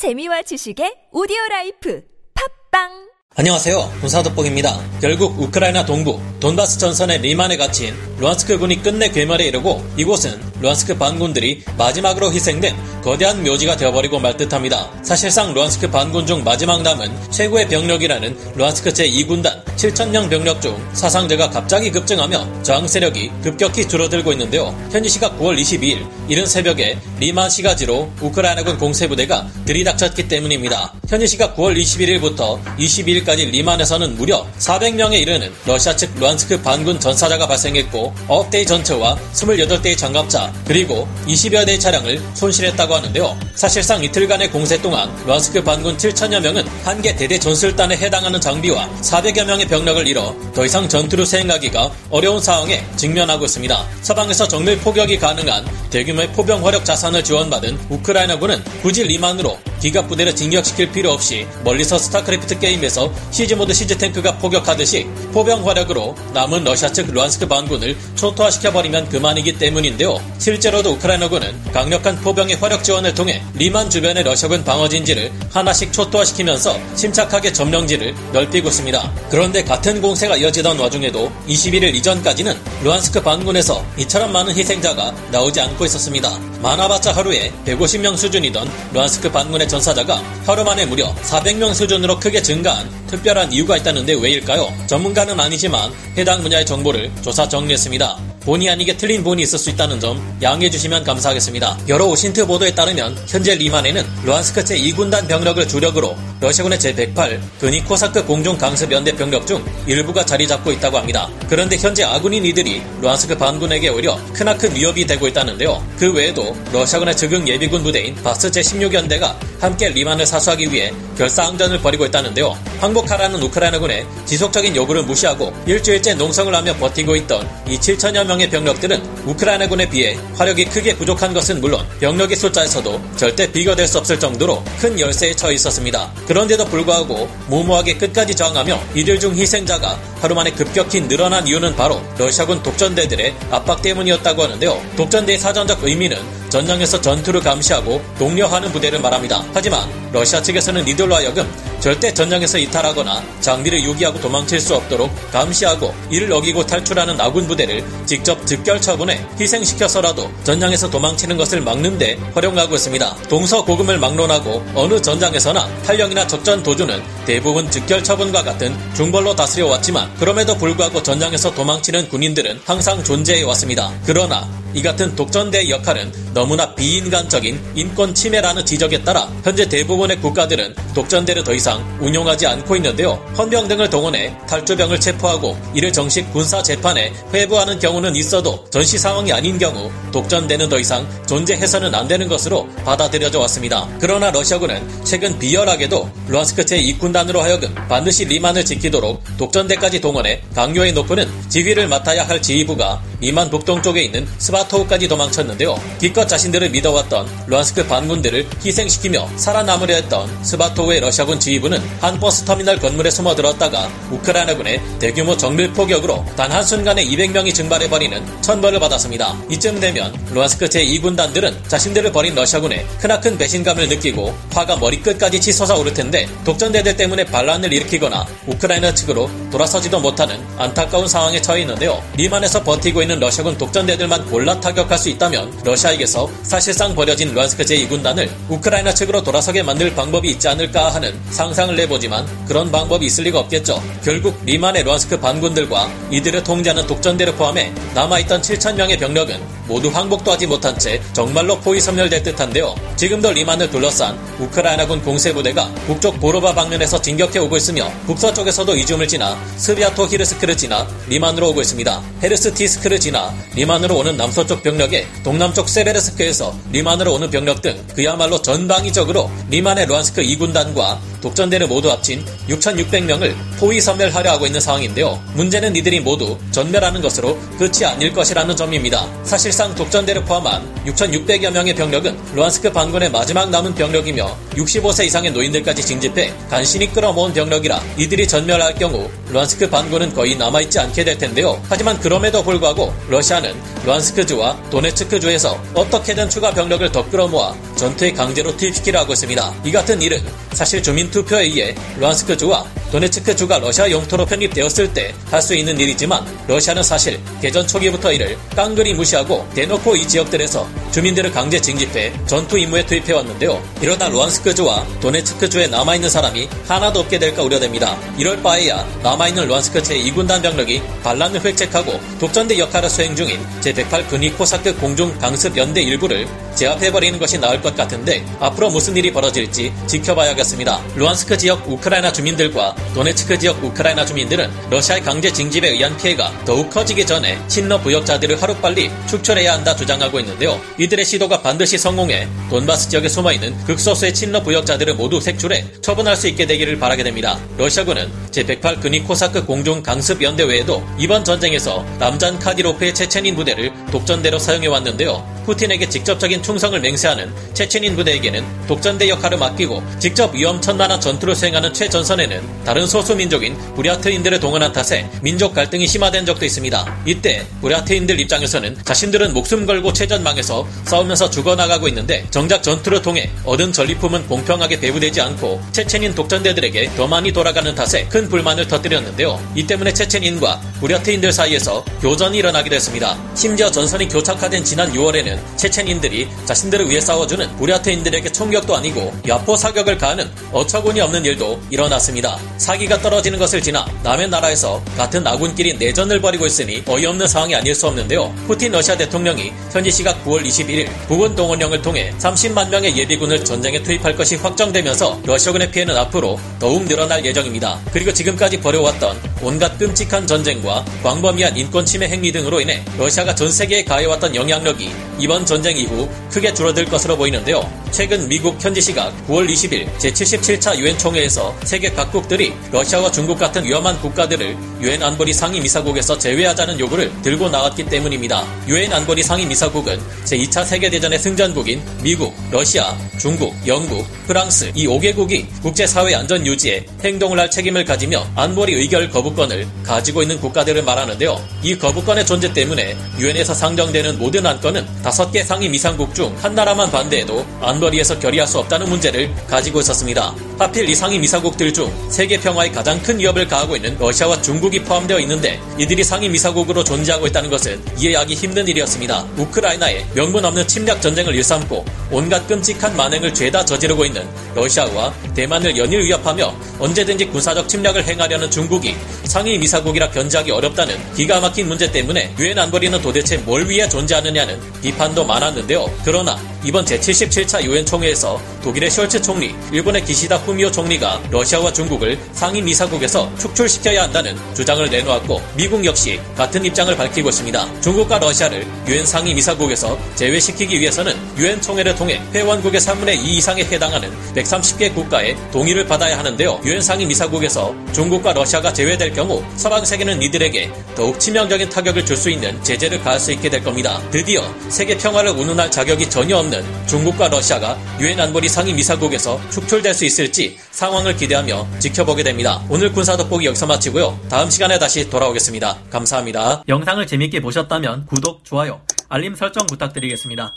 재미와 지식의 오디오 라이프 팟빵 안녕하세요. 군사돋보기입니다. 결국 우크라이나 동부 돈바스 전선의 리만에 갇힌 루한스크 군이 끝내 괴멸에 이르고 이곳은 루한스크 반군들이 마지막으로 희생된 거대한 묘지가 되어버리고 말 듯합니다. 사실상 루한스크 반군 중 마지막 남은 최고의 병력이라는 루한스크 제2군단 7천명 병력 중 사상자가 갑자기 급증하며 저항 세력이 급격히 줄어들고 있는데요. 현지 시각 9월 22일 이른 새벽에 리만 시가지로 우크라이나군 공세부대가 들이닥쳤기 때문입니다. 현지 시각 9월 21일부터 22일까지 리만에서는 무려 400명에 이르는 러시아 측 루한스크 반군 전사자가 발생했고 9대의 전차와 28대의 장갑차 그리고 20여 대의 차량을 손실했다고 하는데요. 사실상 이틀간의 공세 동안 루한스크 반군 7천여 명은 한 개 대대 전술단에 해당하는 장비와 400여 명의 병력을 잃어 더 이상 전투를 수행하기가 어려운 상황에 직면하고 있습니다. 서방에서 정밀 포격이 가능한 대규모의 포병 화력 자산을 지원받은 우크라이나군은 굳이 리만으로 기갑 부대를 진격시킬 필요 없이 멀리서 스타크래프트 게임에서 siege mode siege tank가 포격하듯이 포병 화력으로 남은 러시아 측 루한스크 반군을 초토화시켜버리면 그만이기 때문인데요. 실제로도 우크라이나군은 강력한 포병의 화력 지원을 통해 리만 주변의 러시아군 방어진지를 하나씩 초토화시키면서 침착하게 점령지를 넓히고 있습니다. 그런데 같은 공세가 이어지던 와중에도 21일 이전까지는 루안스크 반군에서 이처럼 많은 희생자가 나오지 않고 있었습니다. 많아봤자 하루에 150명 수준이던 루안스크 반군의 전사자가 하루 만에 무려 400명 수준으로 크게 증가한 특별한 이유가 있다는데 왜일까요? 전문가는 아니지만 해당 분야의 정보를 조사 정리했습니다. 본의 아니게 틀린 부분이 있을 수 있다는 점 양해해 주시면 감사하겠습니다. 여러 OSINT 보도에 따르면 현재 리만에는 루안스크 제2군단 병력을 주력으로 러시아군의 제108 근위 코사크 공중 강습 연대 병력 중 일부가 자리 잡고 있다고 합니다. 그런데 현재 아군인 이들이 루안스크 반군에게 오히려 크나큰 위협이 되고 있다는데요. 그 외에도 러시아군의 적응 예비군 부대인 BARS 제16연대가 함께 리만을 사수하기 위해 결사항전을 벌이고 있다는데요. 항복하라는 우크라이나군의 지속적인 요구를 무시하고 일주일째 농성을 하며 버티고 있던 이 7천여 명의 병력들은 우크라이나군에 비해 화력이 크게 부족한 것은 물론 병력의 숫자에서도 절대 비교될 수 없을 정도로 큰 열세에 처해 있었습니다. 그런데도 불구하고 무모하게 끝까지 저항하며 이들 중 희생자가 하루 만에 급격히 늘어난 이유는 바로 러시아군 독전대들의 압박 때문이었다고 하는데요. 독전대의 사전적 의미는 전장에서 전투를 감시하고 독려하는 부대를 말합니다. 하지만 러시아 측에서는 이들로 하여금 절대 전장에서 이탈하거나 장비를 유기하고 도망칠 수 없도록 감시하고 이를 어기고 탈출하는 아군 부대를 직접 즉결 처분해 희생시켜서라도 전장에서 도망치는 것을 막는데 활용하고 있습니다. 동서 고금을 막론하고 어느 전장에서나 탈령이나 적전 도주는 대부분 즉결 처분과 같은 중벌로 다스려 왔지만 그럼에도 불구하고 전장에서 도망치는 군인들은 항상 존재해 왔습니다. 그러나 이 같은 독전대의 역할은 너무나 비인간적인 인권 침해라는 지적에 따라 현재 대부분의 국가들은 독전대를 더 이상 운용하지 않고 있는데요. 헌병 등을 동원해 탈주병을 체포하고 이를 정식 군사 재판에 회부하는 경우는 있어도 전시 상황이 아닌 경우 독전대는 더 이상 존재해서는 안 되는 것으로 받아들여져 왔습니다. 그러나 러시아군은 최근 비열하게도 루안스크 제2군단으로 하여금 반드시 리만을 지키도록 독전대까지 동원해 강요해 놓고는 지휘를 맡아야 할 지휘부가 리만 북동쪽에 있는 스바토우까지 도망쳤는데요. 기껏 자신들을 믿어왔던 루안스크 반군들을 희생시키며 살아남으려 했던 스바토우의 러시아군 지휘 부는 한 버스 터미널 건물에 숨어들었다가 우크라이나군의 대규모 정밀 포격으로 단 한순간에 200명이 증발해버리는 천벌을 받았습니다. 이쯤 되면 루안스크 제2군단들은 자신들을 버린 러시아군의 크나큰 배신감을 느끼고 화가 머리끝까지 치솟아 오를 텐데 독전대들 때문에 반란을 일으키거나 우크라이나 측으로 돌아서지도 못하는 안타까운 상황에 처해 있는데요. 리만에서 버티고 있는 러시아군 독전대들만 골라 타격할 수 있다면 러시아에게서 사실상 버려진 루안스크 제2군단을 우크라이나 측으로 돌아서게 만들 방법이 있지 않을까 하는 상 상을 내보지만 그런 방법이 있을 리가 없겠죠. 결국 리만의 루안스크 반군들과 이들을 통제하는 독전대를 포함해 남아있던 7천명의 병력은 모두 항복도 하지 못한 채 정말로 포위 섬멸될 듯한데요. 지금도 리만을 둘러싼 우크라이나군 공세부대가 북쪽 보로바 방면에서 진격해 오고 있으며 북서쪽에서도 이줌을 지나 스비아토 히르스크를 지나 리만으로 오고 있습니다. 헤르스티스크를 지나 리만으로 오는 남서쪽 병력에 동남쪽 세베르스크에서 리만으로 오는 병력 등 그야말로 전방위적으로 리만의 루안스크 2군단과 독전 독전대를 모두 합친 6,600명을 포위 섬멸하려 하고 있는 상황인데요. 문제는 이들이 모두 전멸하는 것으로 끝이 아닐 것이라는 점입니다. 사실상 독전대를 포함한 6,600여 명의 병력은 루안스크 반군의 마지막 남은 병력이며 65세 이상의 노인들까지 징집해 간신히 끌어모은 병력이라 이들이 전멸할 경우 루안스크 반군은 거의 남아있지 않게 될 텐데요. 하지만 그럼에도 불구하고 러시아는 루안스크주와 도네츠크주에서 어떻게든 추가 병력을 더 끌어모아 전투에 강제로 투입시키려 하고 있습니다. 이 같은 일은 사실 주민투표에 의해 루안스크주와 도네츠크 주가 러시아 영토로 편입되었을 때 할 수 있는 일이지만 러시아는 사실 개전 초기부터 이를 깡그리 무시하고 대놓고 이 지역들에서 주민들을 강제 징집해 전투 임무에 투입해 왔는데요. 이러다 루안스크주와 도네츠크주에 남아있는 사람이 하나도 없게 될까 우려됩니다. 이럴 바에야 남아있는 루안스크 제2군단 병력이 반란을 획책하고 독전대 역할을 수행 중인 제108 근위코사크 공중 강습 연대 일부를 제압해버리는 것이 나을 것 같은데 앞으로 무슨 일이 벌어질지 지켜봐야겠습니다. 루안스크 지역 우크라이나 주민들과 도네츠크 지역 우크라이나 주민들은 러시아의 강제 징집에 의한 피해가 더욱 커지기 전에 친러 부역자들을 하루빨리 축출해야 한다 주장하고 있는데요. 이들의 시도가 반드시 성공해 돈바스 지역에 숨어있는 극소수의 친러 부역자들을 모두 색출해 처분할 수 있게 되기를 바라게 됩니다. 러시아군은 제108 근위 코사크 공중 강습 연대 외에도 이번 전쟁에서 람잔 카디로프의 체첸인 부대를 독전대로 사용해왔는데요. 푸틴에게 직접적인 충성을 맹세하는 체첸인 부대에게는 독전대 역할을 맡기고 직접 위험천만한 전투를 수행하는 최전선에는 다른 소수민족인 부랴트인들을 동원한 탓에 민족 갈등이 심화된 적도 있습니다. 이때 부랴트인들 입장에서는 자신들은 목숨 걸고 최전망에서 싸우면서 죽어나가고 있는데 정작 전투를 통해 얻은 전리품은 공평하게 배부되지 않고 체첸인 독전대들에게 더 많이 돌아가는 탓에 큰 불만을 터뜨렸는데요. 이 때문에 체첸인과 부랴트인들 사이에서 교전이 일어나기도 했습니다. 심지어 전선이 교착화된 지난 6월에는 체첸인들이 자신들을 위해 싸워주는 부랴트인들에게 총격도 아니고 야포 사격을 가하는 어처구니 없는 일도 일어났습니다. 사기가 떨어지는 것을 지나 남의 나라에서 같은 아군끼리 내전을 벌이고 있으니 어이없는 상황이 아닐 수 없는데요. 푸틴 러시아 대통령이 현지 시각 9월 21일 부분 동원령을 통해 30만 명의 예비군을 전쟁에 투입할 것이 확정되면서 러시아군의 피해는 앞으로 더욱 늘어날 예정입니다. 그리고 지금까지 벌여왔던 온갖 끔찍한 전쟁과 광범위한 인권 침해 행위 등으로 인해 러시아가 전 세계에 가해왔던 영향력이 이번 전쟁 이후 크게 줄어들 것으로 보이는데요. 최근 미국 현지 시각 9월 20일 제77차 유엔 총회에서 세계 각국들이 러시아와 중국 같은 위험한 국가들을 유엔 안보리 상임이사국에서 제외하자는 요구를 들고 나왔기 때문입니다. 유엔 안보리 상임이사국은 제2차 세계대전의 승전국인 미국, 러시아, 중국, 영국, 프랑스 이 5개국이 국제사회 안전 유지에 행동을 할 책임을 가지며 안보리 의결 거부권을 가지고 있는 국가들을 말하는데요. 이 거부권의 존재 때문에 유엔에서 상정되는 모든 안건은 다섯 개 상임 이상국 중 한 나라만 반대해도 안 보리에서 결의할 수 없다는 문제를 가지고 있었습니다. 하필 이 상임 이사국들 중 세계 평화에 가장 큰 위협을 가하고 있는 러시아와 중국이 포함되어 있는데 이들이 상임 이사국으로 존재하고 있다는 것은 이해하기 힘든 일이었습니다. 우크라이나에 명분 없는 침략 전쟁을 일삼고 온갖 끔찍한 만행을 죄다 저지르고 있는 러시아와 대만을 연일 위협하며 언제든지 군사적 침략을 행하려는 중국이 상임 이사국이라 견제하기 어렵다는 기가 막힌 문제 때문에 유엔 안보리는 도대체 뭘 위해 존재하느냐는 비판도 많았는데요. 그러나 이번 제77차 유엔 총회에서 독일의 숄츠 총리, 일본의 기시다 후미오 총리가 러시아와 중국을 상임 이사국에서 축출시켜야 한다는 주장을 내놓았고 미국 역시 같은 입장을 밝히고 있습니다. 중국과 러시아를 유엔 상임 이사국에서 제외시키기 위해서는 유엔 총회를 통해 회원국의 3분의 2 이상에 해당하는 130개 국가의 동의를 받아야 하는데요. 유엔 상임 이사국에서 중국과 러시아가 제외될 경우 서방 세계는 이들에게 더욱 치명적인 타격을 줄 수 있는 제재를 가할 수 있게 될 겁니다. 드디어 세계 평화를 운운할 자격이 전혀 없는 중국과 러시아가 유엔 안보리 상임 이사국에서 축출될 수 있을지 상황을 기대하며 지켜보게 됩니다. 오늘 군사 돋보기 여기서 마치고요. 다음 시간에 다시 돌아오겠습니다. 감사합니다. 영상을 재밌게 보셨다면 구독, 좋아요, 알림 설정 부탁드리겠습니다.